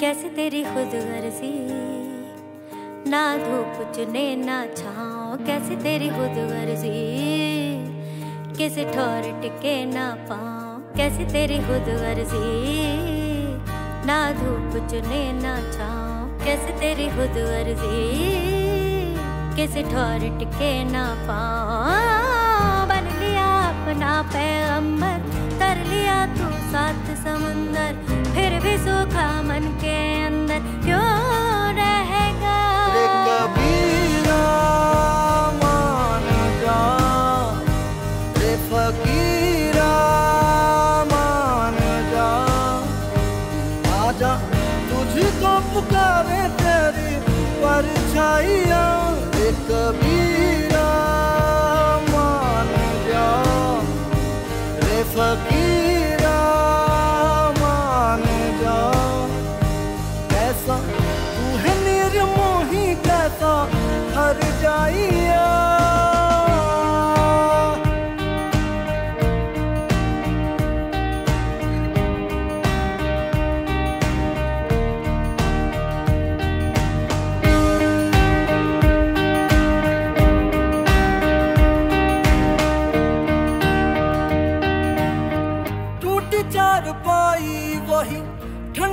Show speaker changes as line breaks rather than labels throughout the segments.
कैसे तेरी खुद गर्जी? ना धूप चुने, ना छाओ कैसे तेरी खुद गर्जी? किसे ठोर टिके, ना पाओ कैसे तेरी खुद गर्जी? ना धूप चुने, ना छाओ कैसे तेरी खुद गर्जी? किसे ठोर टिके, ना पाओ बन लिया अपना पैगंबर कर लिया तू सात समुंदर।
तुझको पुकारे तेरी परछाइया रे कबीरा मान जा। रे फकीरा मान जा। कैसा तू है निर्मोही कैसा हर जाइया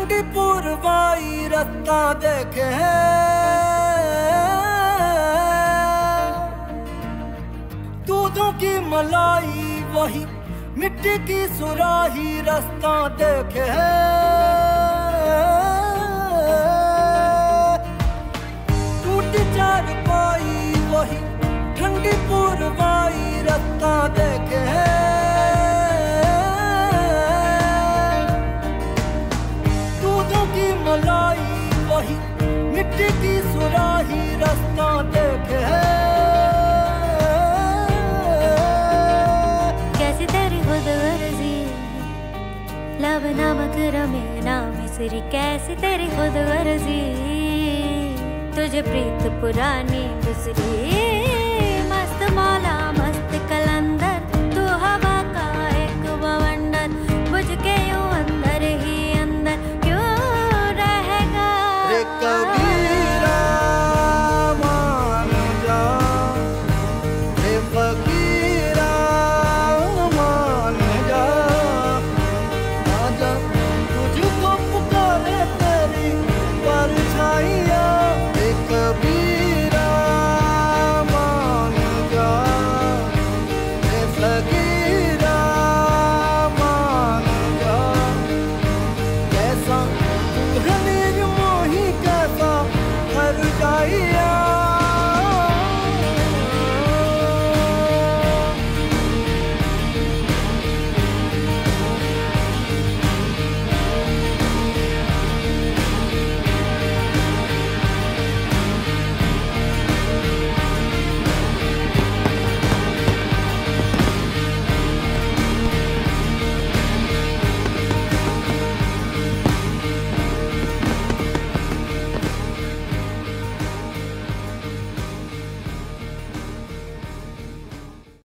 ठंडी पुरवाई रत्ता देखे दूधों की मलाई वही, मिट्टी की सुराही रास्ता देखे टूटी चार पाई वही, ठंडी पुरवाई रत्ता देखे
लब नमक रमे नाम मिसरी कैसे तेरी खुद वर्जी तुझे प्रीत पुरानी गुजरी।